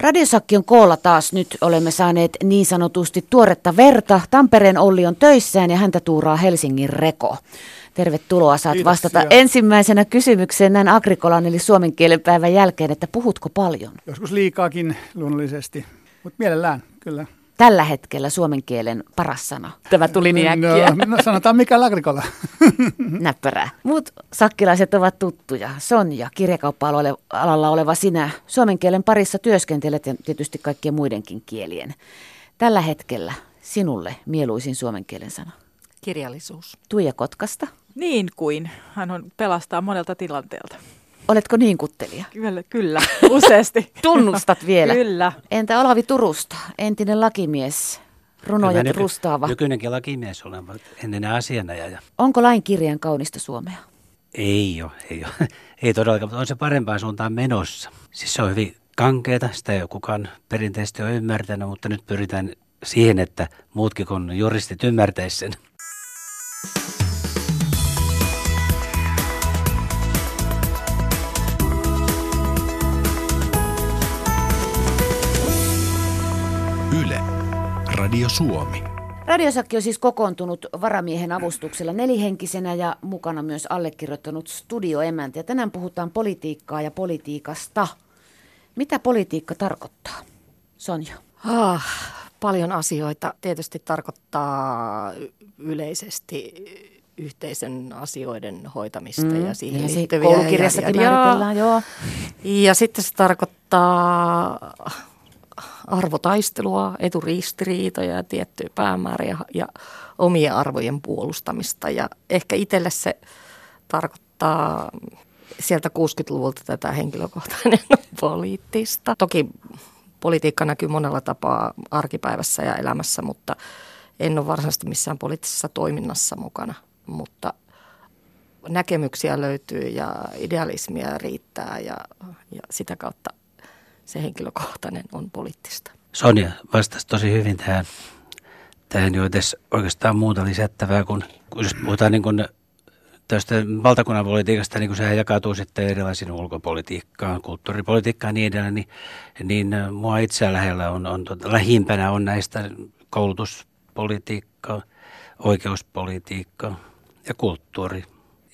Radiosakki on koolla taas. Nyt olemme saaneet niin sanotusti tuoretta verta. Tampereen Olli on töissään ja häntä tuuraa Helsingin Reko. Tervetuloa, saat Kiitos, vastata ensimmäisenä kysymykseen näin agrikolan eli suomen kielen päivän jälkeen, että puhutko paljon? Joskus liikaakin luonnollisesti, mutta mielellään kyllä. Tällä hetkellä suomen kielen paras sana. Tämä tuli niin äkkiä. No, no sanotaan mikä lagrikolla. Näppärää. Muut sakkilaiset ovat tuttuja. Sonja, kirjakauppa-alalla oleva sinä, suomen kielen parissa työskentelet ja tietysti kaikkien muidenkin kielien. Tällä hetkellä sinulle mieluisin suomen kielen sana. Kirjallisuus. Tuija Kotkasta. Niin kuin. Hän on pelastaa monelta tilanteelta. Oletko niin kuttelija? Kyllä, kyllä useasti. Tunnustat vielä. Kyllä. Entä Olavi Turusta, entinen lakimies, runoja nyky- rustaava. Nykyinenkin lakimies olen, mutta ennen asianajaja. Onko lain kirjan kaunista Suomea? Ei ole, ei ole. Ei todellakaan, mutta on se parempaan suuntaan menossa. Siis se on hyvin kankeeta, sitä ei ole kukaan perinteisesti ole ymmärtänyt, mutta nyt pyritään siihen, että muutkin kuin juristit ymmärtäisivät sen. Radio Suomi. Radiosakki on siis kokoontunut varamiehen avustuksella nelihenkisenä ja mukana myös allekirjoittanut studioemäntä. Ja tänään puhutaan politiikkaa ja politiikasta. Mitä politiikka tarkoittaa? Sonja. Ah, paljon asioita tietysti tarkoittaa yleisesti yhteisön asioiden hoitamista mm, ja siihen ja se liittyviä. koulukirjassakin ja, ja, määritellään, joo. ja sitten se tarkoittaa arvotaistelua, eturistiriitoja ja tiettyjä päämääriä ja omien arvojen puolustamista. Ja ehkä itselle se tarkoittaa sieltä 60-luvulta tätä henkilökohtainen poliittista. Toki politiikka näkyy monella tapaa arkipäivässä ja elämässä, mutta en ole varsinaisesti missään poliittisessa toiminnassa mukana. Mutta näkemyksiä löytyy ja idealismia riittää ja, ja sitä kautta se henkilökohtainen on poliittista. Sonja vastasi tosi hyvin tähän. Tähän ei ole oikeastaan muuta lisättävää, kun, kun jos puhutaan niin kuin tästä valtakunnan politiikasta, niin kun sehän jakautuu sitten erilaisiin ulkopolitiikkaan, kulttuuripolitiikkaan ja niin edelleen, niin, niin mua itseä lähellä on, on tuota, lähimpänä on näistä koulutuspolitiikkaa, oikeuspolitiikkaa ja kulttuuri.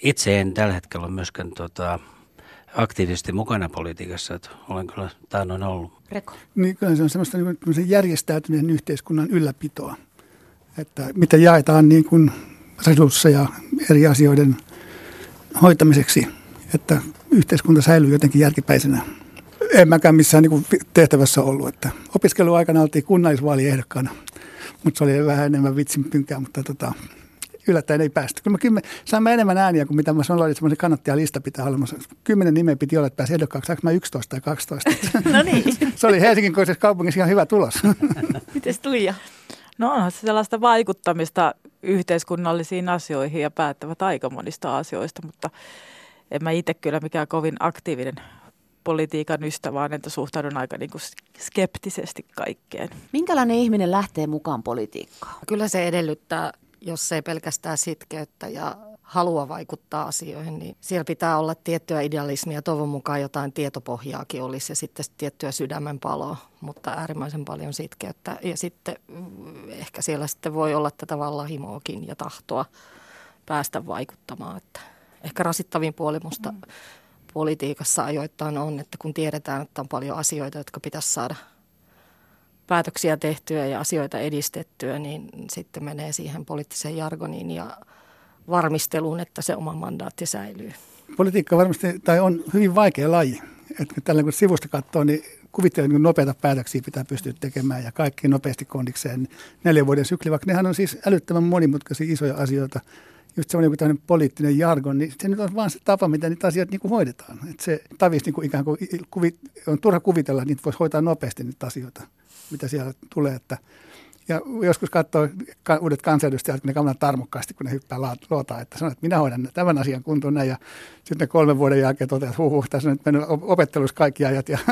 Itse en tällä hetkellä ole myöskään tota, aktiivisesti mukana politiikassa, että olen kyllä taannoin ollut. Reko. Niin kyllä se on semmoista niin kuin järjestäytyneen yhteiskunnan ylläpitoa, että mitä jaetaan niin kuin resursseja eri asioiden hoitamiseksi, että yhteiskunta säilyy jotenkin järkipäisenä. En mäkään missään niin kuin tehtävässä ollut, että opiskeluaikana oltiin kunnallisvaaliehdokkaana, mutta se oli vähän enemmän vitsinpynkää, mutta tota, yllättäen ei päästy. Kyllä mä kymmen, saimme enemmän ääniä kuin mitä mä sanoin, että semmoinen kannattajalista pitää olla. Kymmenen nimeä piti olla, että pääsi ehdokkaaksi. Saanko mä 11 tai 12? No niin. se oli Helsingin kokoisessa kaupungissa ihan hyvä tulos. Mites Tuija? No onhan se sellaista vaikuttamista yhteiskunnallisiin asioihin ja päättävät aika monista asioista, mutta en mä itse kyllä mikään kovin aktiivinen politiikan ystävä, vaan että suhtaudun aika niin kuin skeptisesti kaikkeen. Minkälainen ihminen lähtee mukaan politiikkaan? Kyllä se edellyttää, jos ei pelkästään sitkeyttä ja halua vaikuttaa asioihin, niin siellä pitää olla tiettyä idealismia, toivon mukaan jotain tietopohjaakin olisi ja sitten tiettyä sydämenpaloa, mutta äärimmäisen paljon sitkeyttä. Ja sitten mm, ehkä siellä sitten voi olla tätä vallahimoakin ja tahtoa päästä vaikuttamaan. Että ehkä rasittavin puoli musta mm. politiikassa ajoittain on, että kun tiedetään, että on paljon asioita, jotka pitäisi saada päätöksiä tehtyä ja asioita edistettyä, niin sitten menee siihen poliittiseen jargoniin ja varmisteluun, että se oma mandaatti säilyy. Politiikka varmasti, tai on hyvin vaikea laji. Että tällä kun sivusta katsoo, niin kuvittelee, että nopeita päätöksiä pitää pystyä tekemään ja kaikki nopeasti kondikseen neljän vuoden sykli, vaikka nehän on siis älyttömän monimutkaisia isoja asioita. Just semmoinen kuin tämmöinen poliittinen jargon, niin se nyt on vaan se tapa, miten niitä asioita niin kuin hoidetaan. Että se tavis niin kuin ikään kuin on turha kuvitella, että niitä voisi hoitaa nopeasti niitä asioita, mitä siellä tulee. Että ja joskus katsoo ka- uudet kansanedustajat, ne kamlan tarmokkaasti, kun ne hyppää luotaan, että sanoo, että minä hoidan tämän asian kuntoon näin. Ja sitten kolmen vuoden jälkeen toteaa, että huh tässä on nyt mennyt opettelussa kaikki ajat. Ja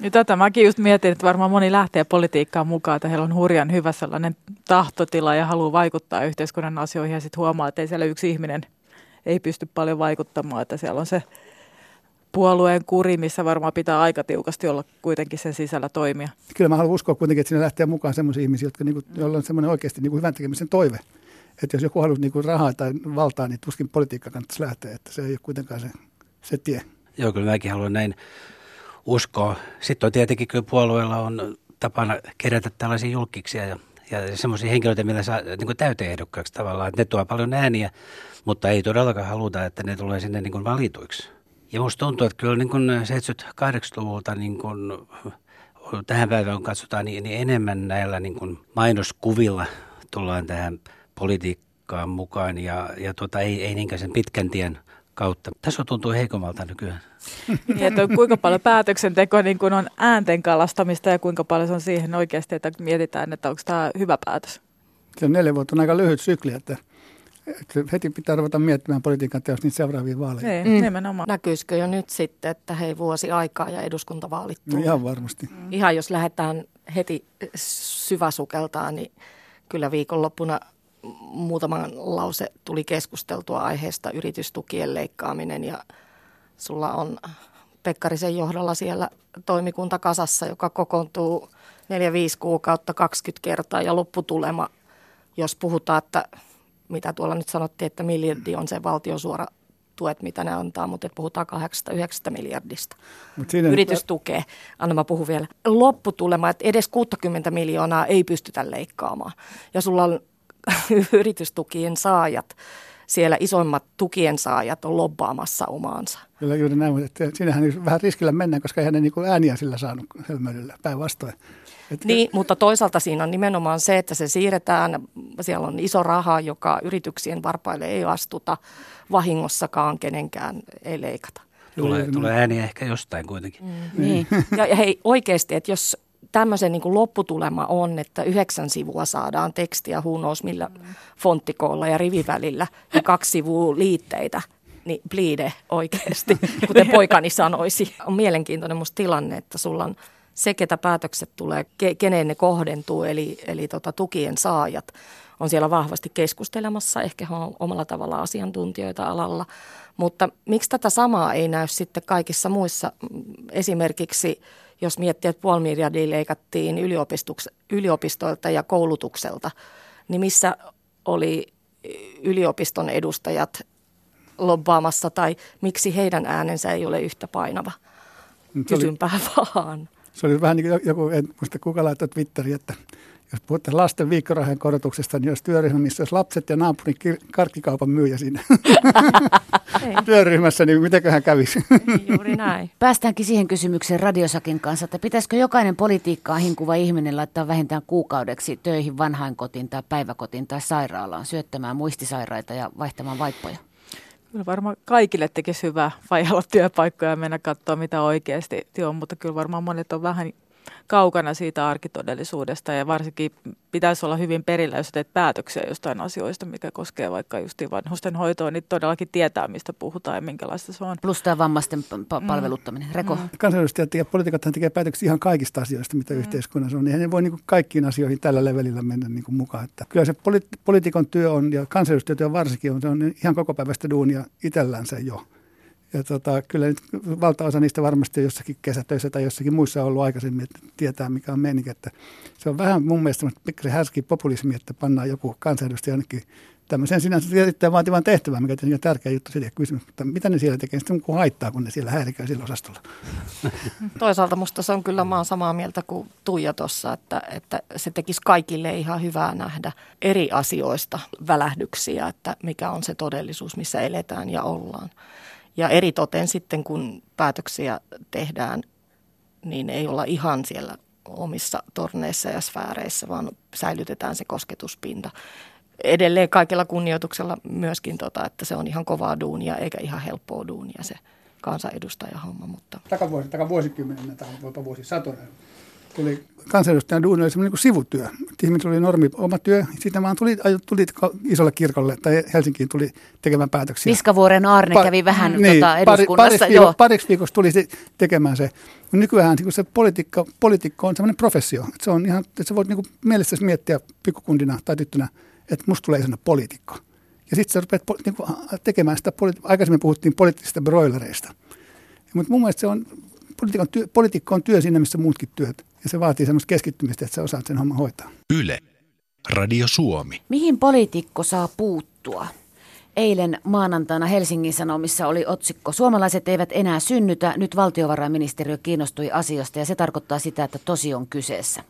Ja tätä mäkin just mietin, että varmaan moni lähtee politiikkaan mukaan, että heillä on hurjan hyvä sellainen tahtotila ja haluaa vaikuttaa yhteiskunnan asioihin ja sitten huomaa, että ei siellä yksi ihminen ei pysty paljon vaikuttamaan, että siellä on se puolueen kuri, missä varmaan pitää aika tiukasti olla kuitenkin sen sisällä toimia. Kyllä mä haluan uskoa kuitenkin, että sinne lähtee mukaan sellaisia ihmisiä, jotka, niin kuin, joilla on semmoinen oikeasti niin kuin hyvän tekemisen toive. Että jos joku haluaa niin kuin rahaa tai valtaa, niin tuskin politiikka kannattaisi lähteä, että se ei ole kuitenkaan se, se tie. Joo, kyllä mäkin haluan näin uskoa. Sitten on tietenkin kyllä puolueella on tapana kerätä tällaisia julkiksia ja, ja semmoisia henkilöitä, millä saa niin kuin täyteehdokkaaksi tavallaan. Että ne tuo paljon ääniä, mutta ei todellakaan haluta, että ne tulee sinne niin kuin valituiksi. Ja musta tuntuu, että kyllä niin kuin 78-luvulta niin kuin tähän päivään kun katsotaan, niin, niin enemmän näillä niin kuin mainoskuvilla tullaan tähän politiikkaan mukaan ja, ja tota, ei, ei niinkään sen pitkän tien kautta. Tässä tuntuu heikommalta nykyään. Niin, että kuinka paljon päätöksenteko niin kun on äänten kalastamista ja kuinka paljon se on siihen oikeasti, että mietitään, että onko tämä hyvä päätös. Se on neljä vuotta on aika lyhyt sykli, että, että heti pitää ruveta miettimään politiikan teosta niitä seuraavia vaaleja. Niin, mm. nimenomaan. Näkyisikö jo nyt sitten, että hei vuosi aikaa ja eduskuntavaalit No, ihan varmasti. Mm. Ihan jos lähdetään heti syväsukeltaa, niin kyllä viikonloppuna muutaman lause tuli keskusteltua aiheesta yritystukien leikkaaminen ja sulla on Pekkarisen johdolla siellä toimikunta kasassa, joka kokoontuu 4-5 kuukautta 20 kertaa ja lopputulema, jos puhutaan, että mitä tuolla nyt sanottiin, että miljardi on se valtiosuora tuet, mitä ne antaa, mutta puhutaan 8-9 miljardista. Siinä Yritystukea. Anna mä puhun vielä. Lopputulema, että edes 60 miljoonaa ei pystytä leikkaamaan. Ja sulla on yritystukien saajat, siellä isoimmat tukien saajat on lobbaamassa omaansa. Kyllä juuri näin, että siinähän vähän riskillä mennään, koska eihän ne niin ääniä sillä saanut hölmöilyllä päinvastoin. Että... Niin, mutta toisaalta siinä on nimenomaan se, että se siirretään, siellä on iso raha, joka yrityksien varpaille ei astuta, vahingossakaan kenenkään ei leikata. Tulee, tulee ääniä ehkä jostain kuitenkin. Mm. Niin. Ja, ja hei oikeasti, että jos tämmöisen niin kuin lopputulema on, että yhdeksän sivua saadaan tekstiä huunous millä fonttikoolla ja rivivälillä ja kaksi sivua liitteitä, niin bliide oikeasti, kuten poikani sanoisi. On mielenkiintoinen musta tilanne, että sulla on se, ketä päätökset tulee, ke, keneen ne kohdentuu, eli, eli tota, tukien saajat on siellä vahvasti keskustelemassa. Ehkä he on omalla tavalla asiantuntijoita alalla. Mutta miksi tätä samaa ei näy sitten kaikissa muissa, esimerkiksi jos miettii, että puoli miljardia leikattiin yliopistoilta ja koulutukselta, niin missä oli yliopiston edustajat lobbaamassa tai miksi heidän äänensä ei ole yhtä painava? Kysynpä vaan. Se oli vähän niin kuin joku, en muista kuka laittoi Twitteriin, että jos puhutaan lasten viikkorahojen korotuksesta, niin jos työryhmä, missä olisi lapset ja naapurin karkkikaupan myyjä siinä työryhmässä, niin mitenköhän kävisi? Ei, juuri näin. Päästäänkin siihen kysymykseen Radiosakin kanssa, että pitäisikö jokainen politiikkaa hinkuva ihminen laittaa vähintään kuukaudeksi töihin vanhainkotiin tai päiväkotiin tai sairaalaan syöttämään muistisairaita ja vaihtamaan vaippoja? Kyllä varmaan kaikille tekisi hyvää vaihella työpaikkoja ja mennä katsoa, mitä oikeasti on, mutta kyllä varmaan monet on vähän kaukana siitä arkitodellisuudesta ja varsinkin pitäisi olla hyvin perillä, jos teet päätöksiä jostain asioista, mikä koskee vaikka just vanhusten hoitoa, niin todellakin tietää, mistä puhutaan ja minkälaista se on. Plus tämä vammaisten mm. palveluttaminen. Reko? Mm. Kansanedustajat ja poliitikothan tekee päätöksiä ihan kaikista asioista, mitä mm. yhteiskunnassa on. Niin ne voi niin kuin kaikkiin asioihin tällä levelillä mennä niin kuin mukaan. Että kyllä se poli- poliitikon työ on ja kansanedustajatyö varsinkin on, se on ihan koko päivästä duunia itsellänsä jo. Ja tota, kyllä nyt valtaosa niistä varmasti on jossakin kesätöissä tai jossakin muissa ollut aikaisemmin, että tietää mikä on meininki. Että se on vähän mun mielestä pikkasen härski populismi, että pannaan joku kansanedustaja jonnekin tämmöisen sinänsä erittäin vaativan tehtävän, mikä on tärkeä juttu siitä kysymys. Mutta mitä ne siellä tekee sitten kun haittaa, kun ne siellä häiriköi sillä osastolla? Toisaalta musta se on kyllä, mä oon samaa mieltä kuin Tuija tuossa, että, että se tekisi kaikille ihan hyvää nähdä eri asioista välähdyksiä, että mikä on se todellisuus, missä eletään ja ollaan. Ja eri toten sitten, kun päätöksiä tehdään, niin ei olla ihan siellä omissa torneissa ja sfääreissä, vaan säilytetään se kosketuspinta. Edelleen kaikella kunnioituksella myöskin, tota, että se on ihan kovaa duunia eikä ihan helppoa duunia se kansanedustajahomma. Mutta... Takavuosi, takavuosikymmenen tai voipa vuosisatoinen tuli kansanedustajan duuni oli semmoinen niin sivutyö. Ihmisillä oli normi oma työ, sitten vaan tuli, tuli isolle kirkolle tai Helsinkiin tuli tekemään päätöksiä. Viskavuoren Arne pa- kävi vähän niin, tota eduskunnassa. Pari, pariksi, viikko, pariksi viikossa tuli tekemään se. Nykyään niin se politiikka, poliitikko on semmoinen professio. Että se on ihan, että sä voit niin mielessäsi miettiä pikkukundina tai tyttönä, että musta tulee sellainen poliitikko. Ja sitten sä rupeat niin tekemään sitä, aikaisemmin puhuttiin poliittisista broilereista – Mutta mun mielestä se on, politiikan työ, politiikka on työ siinä, missä muutkin työt. Ja se vaatii semmoista keskittymistä, että sä osaat sen homman hoitaa. Yle. Radio Suomi. Mihin poliitikko saa puuttua? Eilen maanantaina Helsingin Sanomissa oli otsikko Suomalaiset eivät enää synnytä, nyt valtiovarainministeriö kiinnostui asiasta ja se tarkoittaa sitä, että tosi on kyseessä.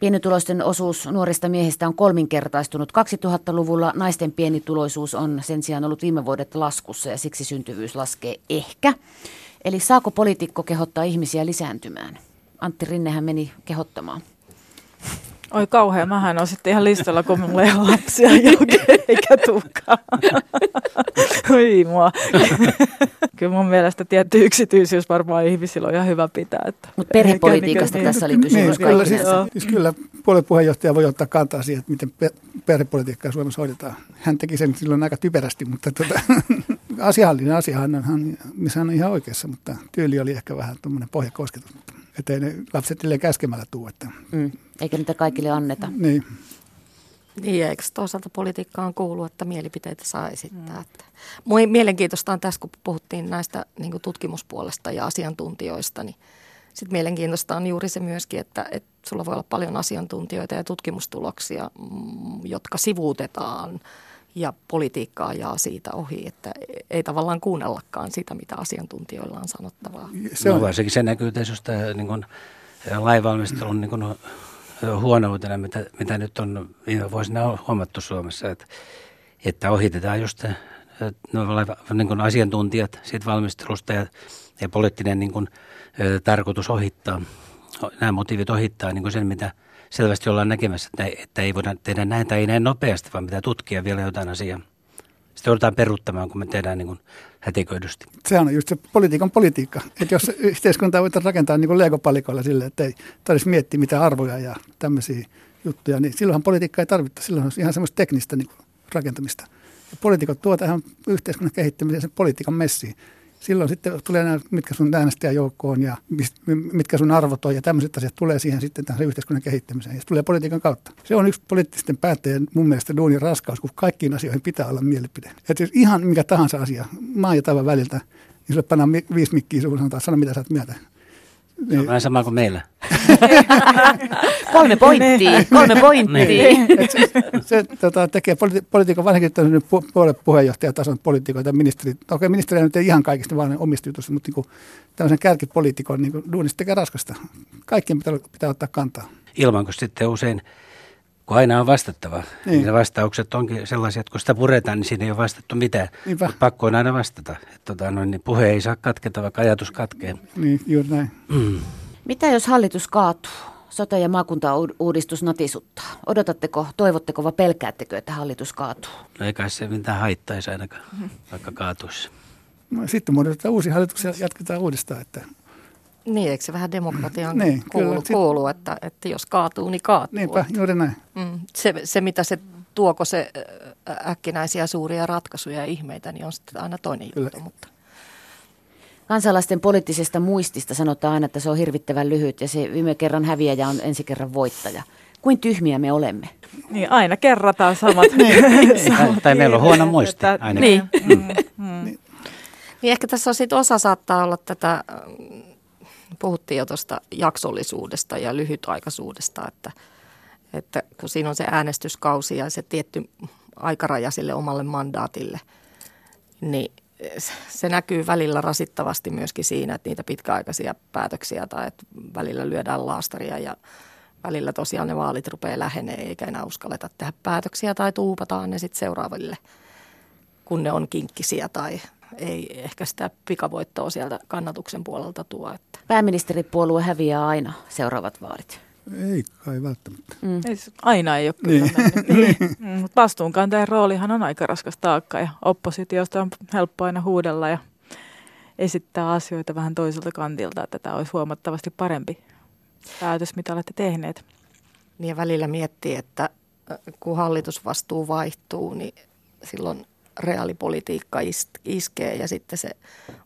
Pienituloisten osuus nuorista miehistä on kolminkertaistunut 2000-luvulla. Naisten pienituloisuus on sen sijaan ollut viime vuodet laskussa ja siksi syntyvyys laskee ehkä. Eli saako poliitikko kehottaa ihmisiä lisääntymään? Antti Rinnehän meni kehottamaan. Oi kauhea, mähän on sitten ihan listalla, kun mulla ei ole lapsia eikä tuukaan. Oi mua. Kyllä mun mielestä tietty yksityisyys varmaan ihmisillä on ihan hyvä pitää. Että Mutta perhepolitiikasta niin, tässä oli kysymys niin, kyllä, siis, siis kyllä puoluepuheenjohtaja voi ottaa kantaa siihen, että miten pe- perhepolitiikkaa Suomessa hoidetaan. Hän teki sen silloin aika typerästi, mutta tota, asiallinen asiahan on, hän, missä hän on ihan oikeassa, mutta tyyli oli ehkä vähän tuommoinen pohjakosketus. Että ei ne lapset silleen käskemällä tuu. Että, Mm. Eikä niitä kaikille anneta. niin. Niin, eikö toisaalta politiikkaan kuulu, että mielipiteitä saa esittää. Mm. Mielenkiintoista on tässä, kun puhuttiin näistä niin tutkimuspuolesta ja asiantuntijoista, niin sitten mielenkiintoista on juuri se myöskin, että, että sulla voi olla paljon asiantuntijoita ja tutkimustuloksia, mm, jotka sivuutetaan ja politiikkaa ajaa siitä ohi, että ei tavallaan kuunnellakaan sitä, mitä asiantuntijoilla on sanottavaa. Se no, on, varsinkin se näkyy tietysti niin kuin, lainvalmistelun niin kuin, huonoutena, mitä, mitä nyt on viime vuosina huomattu Suomessa, että, että ohitetaan just no, niin kuin asiantuntijat siitä valmistelusta ja, ja poliittinen niin kuin, tarkoitus ohittaa, nämä motiivit ohittaa niin kuin sen, mitä selvästi ollaan näkemässä, että, että ei voida tehdä näin tai ei näin nopeasti, vaan pitää tutkia vielä jotain asiaa. Sitten joudutaan peruuttamaan, kun me tehdään niin kuin hätiköidysti. se on just se politiikan politiikka. Että jos yhteiskuntaa voitaisiin rakentaa niin kuin legopalikoilla silleen, että ei tarvitsisi miettiä mitä arvoja ja tämmöisiä juttuja, niin silloinhan politiikka ei tarvita. Silloin on ihan semmoista teknistä niin rakentamista. Ja poliitikot tuo tähän yhteiskunnan kehittämiseen sen politiikan messiin. Silloin sitten tulee nämä, mitkä sun äänestäjäjoukko ja mitkä sun arvot on ja tämmöiset asiat tulee siihen sitten tähän yhteiskunnan kehittämiseen. Ja se tulee politiikan kautta. Se on yksi poliittisten päättäjien mun mielestä duunin raskaus, kun kaikkiin asioihin pitää olla mielipide. Että jos ihan mikä tahansa asia, maan ja tavan väliltä, niin sulle pannaan viisi mikkiä suuhun sanotaan, sano mitä sä oot mieltä. Se on vähän sama kuin meillä. Kolme pointtia, kolme pointtia. Et se se tota, tekee politi- politiikan varsinkin pu- puolueen puheenjohtajatason poliitikoita, ministeri, okei ministeri nyt ei ihan kaikista vaan omista jutusta, mutta niin kuin, tämmöisen kärkipoliitikon niin duunista tekee raskasta. Kaikkien pitää, pitää ottaa kantaa. Ilman, kun sitten usein, kun aina on vastattava, niin, ne vastaukset onkin sellaisia, että kun sitä puretaan, niin siinä ei ole vastattu mitään. Niinpä. Mutta pakko on aina vastata. Et, tota, noin, niin puhe ei saa katketa, vaikka ajatus katkee. Niin, juuri näin. Mitä jos hallitus kaatuu? Sote- ja maakuntauudistus natisuttaa. Odotatteko, toivotteko vai pelkäättekö, että hallitus kaatuu? No ei kai se mitään haittaisi ainakaan, vaikka kaatuisi. No, sitten muodostetaan uusi hallitus ja jatketaan uudestaan. Että, Niin, eikö se vähän demokratiaan Niin, kuulu, kyllä. Sit- kuulu että, että jos kaatuu, niin kaatuu. niinpä, juuri näin. Mm, se, se, mitä se tuoko se äkkinäisiä suuria ratkaisuja ja ihmeitä, niin on sitten aina toinen Kyllä. juttu. Mutta Kansalaisten poliittisesta muistista sanotaan aina, että se on hirvittävän lyhyt ja se viime kerran häviäjä on ensi kerran voittaja. Kuin tyhmiä me olemme? Niin aina kerrataan samat. Tai, tai meillä on huono muisti Että- ainakin. niin. niin ehkä tässä on sitten osa saattaa olla tätä, mm, puhuttiin jo tuosta jaksollisuudesta ja lyhytaikaisuudesta, että, että kun siinä on se äänestyskausi ja se tietty aikaraja sille omalle mandaatille, niin se näkyy välillä rasittavasti myöskin siinä, että niitä pitkäaikaisia päätöksiä tai että välillä lyödään laastaria ja välillä tosiaan ne vaalit rupeaa lähenee eikä enää uskalleta tehdä päätöksiä tai tuupataan ne sitten seuraaville, kun ne on kinkkisiä tai ei ehkä sitä pikavoittoa sieltä kannatuksen puolelta tuo. Että. Pääministeripuolue häviää aina seuraavat vaalit. Ei kai välttämättä. Ei se- Aina ei ole kyllä Niin. Niin. Mm, Mutta vastuunkantajan roolihan on aika raskas taakka ja oppositiosta on helppo aina huudella ja esittää asioita vähän toiselta kantilta, että tämä olisi huomattavasti parempi päätös, mitä olette tehneet. Niin ja välillä miettii, että äh, kun hallitusvastuu vaihtuu, niin silloin reaalipolitiikka is- iskee ja sitten se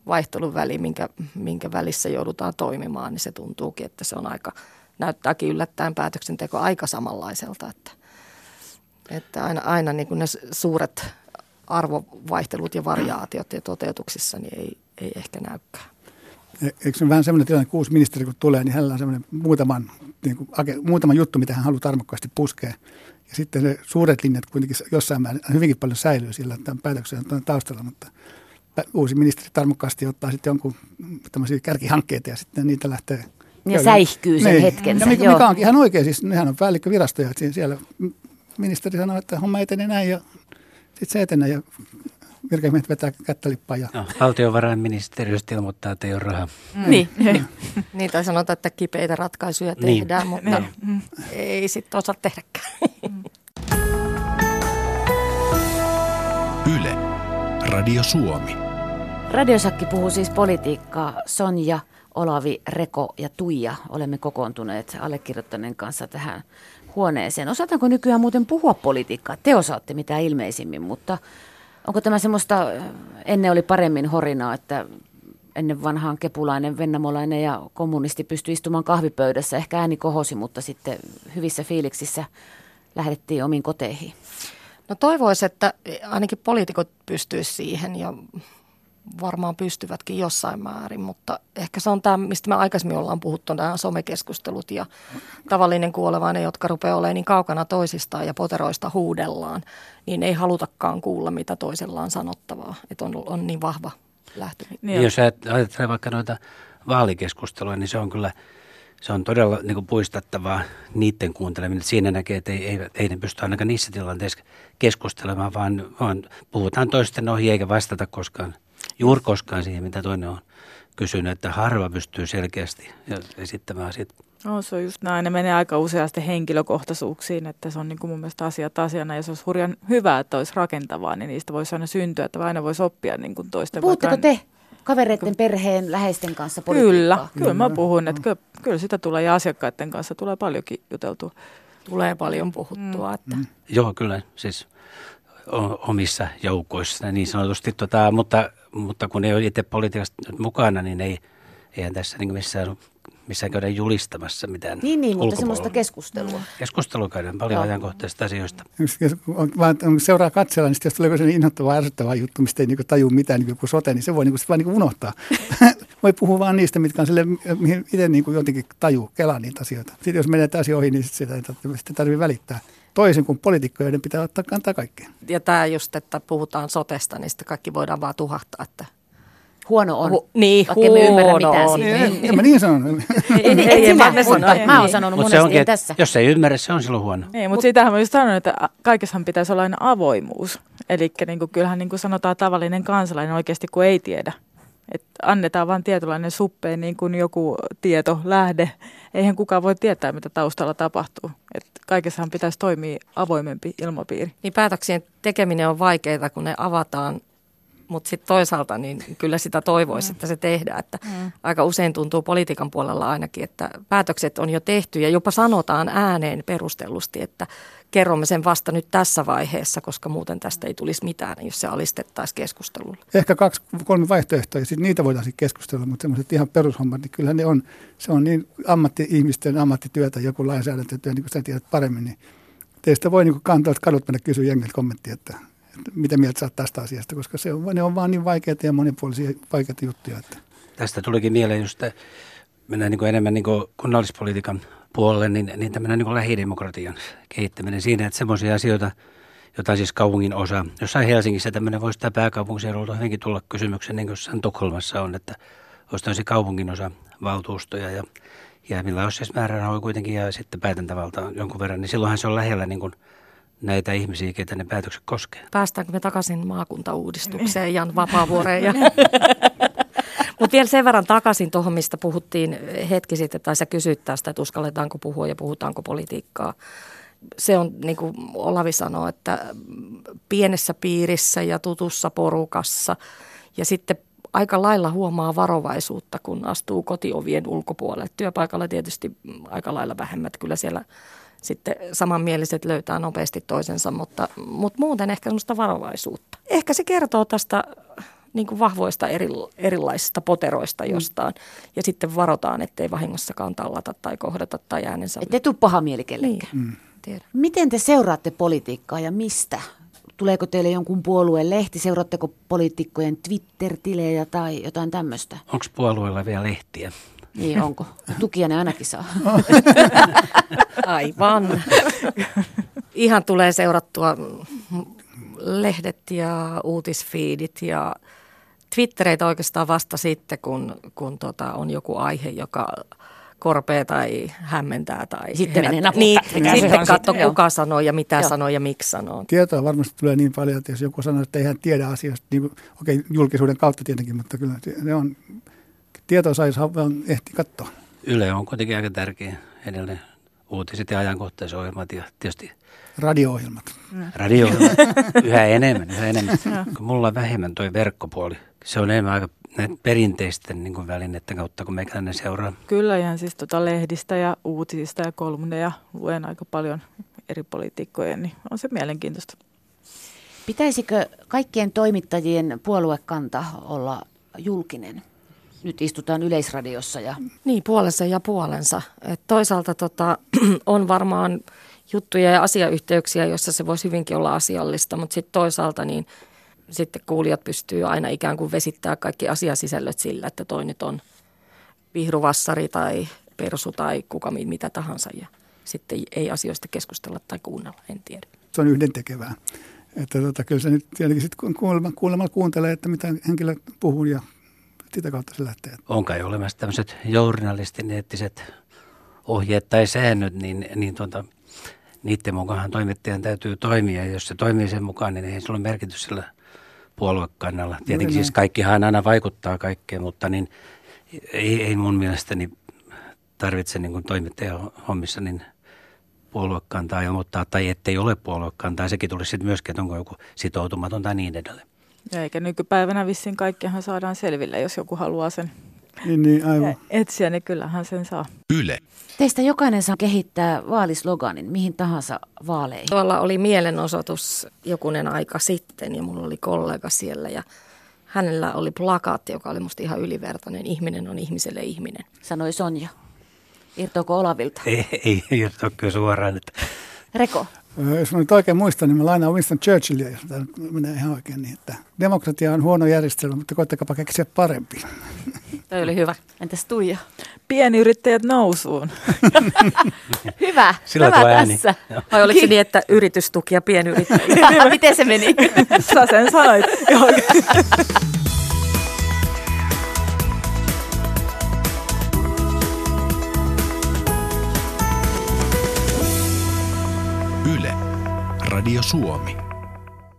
vaihtelun väli, minkä, minkä välissä joudutaan toimimaan, niin se tuntuukin, että se on aika, näyttääkin yllättäen päätöksenteko aika samanlaiselta, että, että aina, aina niin kuin ne suuret arvovaihtelut ja variaatiot ja toteutuksissa niin ei, ei ehkä näykään. E- Eikö se vähän semmoinen tilanne, että uusi ministeri kun tulee, niin hänellä on semmoinen muutaman, niin kuin, muutama juttu, mitä hän haluaa tarmokkaasti puskea. Ja sitten ne suuret linjat kuitenkin jossain määrin hyvinkin paljon säilyy sillä tämän päätöksen taustalla, mutta uusi ministeri tarmokkaasti ottaa sitten jonkun tämmöisiä kärkihankkeita ja sitten niitä lähtee ja säihkyy sen niin. hetkensä. Ja mikä, mikä onkin ihan oikein, siis nehän on päällikkövirastoja, että siellä ministeri sanoo, että homma etenee näin ja sitten se etenee ja virkamiehet vetää kättä lippaan. Ja... No, valtiovarainministeriöstä ilmoittaa, että ei ole rahaa. Mm. Niin. niin, tai sanotaan, että kipeitä ratkaisuja niin. tehdään, niin. mutta niin. ei sitten osaa tehdäkään. Yle. Radio Suomi. Radiosakki puhuu siis politiikkaa. Sonja, Olavi, Reko ja Tuija olemme kokoontuneet allekirjoittaneen kanssa tähän huoneeseen. Osataanko nykyään muuten puhua politiikkaa? Te osaatte mitä ilmeisimmin, mutta onko tämä semmoista, ennen oli paremmin horinaa, että ennen vanhaan kepulainen, vennamolainen ja kommunisti pystyi istumaan kahvipöydässä. Ehkä ääni kohosi, mutta sitten hyvissä fiiliksissä lähdettiin omiin koteihin. No toivoisin, että ainakin poliitikot pystyisivät siihen ja varmaan pystyvätkin jossain määrin, mutta ehkä se on tämä, mistä me aikaisemmin ollaan puhuttu, nämä somekeskustelut ja tavallinen kuolevainen, jotka rupeaa olemaan niin kaukana toisistaan ja poteroista huudellaan, niin ei halutakaan kuulla, mitä toisella on sanottavaa, että on, on niin vahva lähtö. Niin, jos ajattelee vaikka noita vaalikeskusteluja, niin se on kyllä se on todella niin kuin puistattavaa niiden kuunteleminen. Siinä näkee, että ei, ei, ei ne pysty ainakaan niissä tilanteissa keskustelemaan, vaan, vaan puhutaan toisten ohi eikä vastata koskaan juuri koskaan siihen, mitä toinen on kysynyt, että harva pystyy selkeästi esittämään asiat. No, se on just näin. Ne menee aika useasti henkilökohtaisuuksiin, että se on niin kuin mun mielestä asiat asiana. Ja se olisi hurjan hyvä, että olisi rakentavaa, niin niistä voisi aina syntyä, että aina voisi oppia niin kuin toisten. Puhutteko te kavereiden, perheen, läheisten kanssa politiikkaa? Kyllä, kyllä mä puhun, että kyllä, kyllä sitä tulee ja asiakkaiden kanssa tulee paljonkin juteltua. Tulee paljon puhuttua. Mm. Että. Mm. Joo, kyllä. Siis omissa joukoissa niin sanotusti, tota, mutta, mutta kun ei ole itse politiikasta mukana, niin ei, eihän tässä niin missään, missään käydä julistamassa mitään Niin, niin mutta semmoista keskustelua. Keskustelua käydään paljon Joo. ajankohtaisista asioista. Vaan seuraa katsella, niin jos tulee sellainen inhottava ärsyttävä juttu, mistä ei niin taju mitään, niin kuin sote, niin se voi niin kuin, vaan niin kuin unohtaa. voi puhua vaan niistä, mitkä on sille, mihin itse niin kuin jotenkin taju, kelaa niitä asioita. Sitten jos menee täysin ohi, niin sitä ei tarvitse välittää toisin kuin poliitikkojen pitää ottaa kantaa kaikkeen. Ja tämä just, että puhutaan sotesta, niin sitten kaikki voidaan vaan tuhahtaa, että Huono on. Hu- niin, Vaikka huono ymmärrä mitään on. Siitä. Ei, en mä niin sanonut. ei, ei, ei, ei, mä, mutta mä oon sanonut Mut monesti onkin, tässä. Jos ei ymmärrä, se on silloin huono. Ei, mutta siitähän mä just sanon, että kaikessahan pitäisi olla aina avoimuus. Eli niin kyllähän niin kuin sanotaan tavallinen kansalainen oikeasti, kun ei tiedä, että annetaan vain tietynlainen suppeen niin kuin joku tieto, lähde. Eihän kukaan voi tietää, mitä taustalla tapahtuu. Et kaikessahan pitäisi toimia avoimempi ilmapiiri. Niin päätöksien tekeminen on vaikeaa, kun ne avataan mutta sitten toisaalta niin kyllä sitä toivoisi, mm. että se tehdään. Että mm. Aika usein tuntuu politiikan puolella ainakin, että päätökset on jo tehty ja jopa sanotaan ääneen perustellusti, että kerromme sen vasta nyt tässä vaiheessa, koska muuten tästä ei tulisi mitään, jos se alistettaisiin keskustelulle. Ehkä kaksi, kolme vaihtoehtoa ja sitten niitä voitaisiin keskustella, mutta semmoiset ihan perushommat, niin kyllä ne on, se on niin ammatti-ihmisten ammattityötä, joku lainsäädäntötyö, niin kuin sä tiedät paremmin, niin teistä voi niin kantaa kadut mennä kysyä jengiltä kommenttia, että, että mitä mieltä sä tästä asiasta, koska se on, ne on vaan niin vaikeita ja monipuolisia vaikeita juttuja. Että. Tästä tulikin mieleen just, mennään niin enemmän niin kunnallispolitiikan puolelle, niin, niin tämmöinen niin lähidemokratian kehittäminen siinä, että semmoisia asioita, joita siis kaupungin osa, jossain Helsingissä tämmöinen voisi tämä pääkaupunkiseudulta hyvinkin tulla kysymyksen, niin kuin Tukholmassa on, että olisi tämmöisiä kaupungin osa valtuustoja ja, ja millä olisi siis määrärahoja kuitenkin ja sitten päätäntävalta jonkun verran, niin silloinhan se on lähellä niin kuin näitä ihmisiä, ketä ne päätökset koskee. Päästäänkö me takaisin maakuntauudistukseen Jan Vapaavuoreen ja Mutta vielä sen verran takaisin tuohon, mistä puhuttiin hetki sitten, tai sä kysyt tästä, että uskalletaanko puhua ja puhutaanko politiikkaa. Se on, niin kuin Olavi sanoi, että pienessä piirissä ja tutussa porukassa ja sitten aika lailla huomaa varovaisuutta, kun astuu kotiovien ulkopuolelle. Työpaikalla tietysti aika lailla vähemmät, kyllä siellä sitten samanmieliset löytää nopeasti toisensa, mutta, mutta muuten ehkä sellaista varovaisuutta. Ehkä se kertoo tästä niin kuin vahvoista eri, erilaisista poteroista mm. jostain. Mm. Ja sitten varotaan, ettei vahingossakaan tallata tai kohdata tai äänensä. Ettei tule paha mieli kellekään. Niin. Mm. Tiedän. Miten te seuraatte politiikkaa ja mistä? Tuleeko teille jonkun puolueen lehti? Seuraatteko poliitikkojen Twitter-tilejä tai jotain tämmöistä? Onko puolueella vielä lehtiä? Niin, onko? Tukia ne ainakin saa. Aivan. Ihan tulee seurattua lehdet ja uutisfiidit ja Twittereitä oikeastaan vasta sitten, kun, kun tota, on joku aihe, joka korpea tai hämmentää. Tai Sitten menee niin, mikä Sitten katso, sitten, kuka sanoo ja mitä Joo. sanoo ja miksi sanoo. Tietoa varmasti tulee niin paljon, että jos joku sanoo, että ei hän tiedä asioista, niin okei, julkisuuden kautta tietenkin, mutta kyllä se- ne on, tietoa saisi vaan ehti katsoa. Yle on kuitenkin aika tärkeä edelleen. Uutiset ja ajankohtaisohjelmat ja tietysti Radio-ohjelmat. radio yhä enemmän, yhä enemmän. Kun mulla on vähemmän toi verkkopuoli. Se on enemmän aika näiden perinteisten niin kuin välineiden kautta, kun meikäläinen seuraa. Kyllä ihan siis tota lehdistä ja uutisista ja kolumneja luen aika paljon eri poliitikkojen, niin on se mielenkiintoista. Pitäisikö kaikkien toimittajien puoluekanta olla julkinen? Nyt istutaan Yleisradiossa ja Niin, puolensa ja puolensa. Et toisaalta tota, on varmaan juttuja ja asiayhteyksiä, joissa se voisi hyvinkin olla asiallista, mutta sitten toisaalta niin sitten kuulijat pystyy aina ikään kuin vesittää kaikki asiasisällöt sillä, että toi nyt on vihruvassari tai persu tai kuka mi- mitä tahansa ja sitten ei asioista keskustella tai kuunnella, en tiedä. Se on yhdentekevää. Että tota, kyllä se nyt tietenkin sitten kuulemalla, kuulemalla kuuntelee, että mitä henkilö puhuu ja sitä kautta se lähtee. On kai olemassa tämmöiset journalistin eettiset ohjeet tai säännöt, niin, niin tuota, niiden mukaan toimittajan täytyy toimia. Ja jos se toimii sen mukaan, niin ei sillä ole merkitys sillä puoluekannalla. Tietenkin Juuri siis kaikkihan aina vaikuttaa kaikkeen, mutta niin ei, ei mun mielestäni tarvitse niin kuin toimittajan hommissa niin puoluekantaa ilmoittaa tai ettei ole puoluekantaa. Sekin tulisi sitten myöskin, että onko joku sitoutumaton tai niin edelleen. Ja eikä nykypäivänä vissiin kaikkihan saadaan selville, jos joku haluaa sen Niin, niin aivan. etsiä, niin kyllähän sen saa. Yle. teistä jokainen saa kehittää vaalisloganin mihin tahansa vaaleihin. Tuolla oli mielenosoitus jokunen aika sitten ja mulla oli kollega siellä ja hänellä oli plakaatti, joka oli musta ihan ylivertainen. Ihminen on ihmiselle ihminen. Sanoi Sonja. Irtoako Olavilta? Ei, ei, ei ole kyllä suoraan, että Reko, Jos mä nyt oikein muistan, niin mä lainaan Winston Churchillia, jos tämä menee ihan oikein niin, että demokratia on huono järjestelmä, mutta koittakaa keksiä parempi. Toi oli hyvä. entäs Tuija? Pienyrittäjät nousuun. Hyvä, Sillä hyvä tuo ääni. tässä. Vai oliko se niin, että yritystuki ja pienyrittäjä? Miten se meni? Sä sen sanoit. Radio Suomi.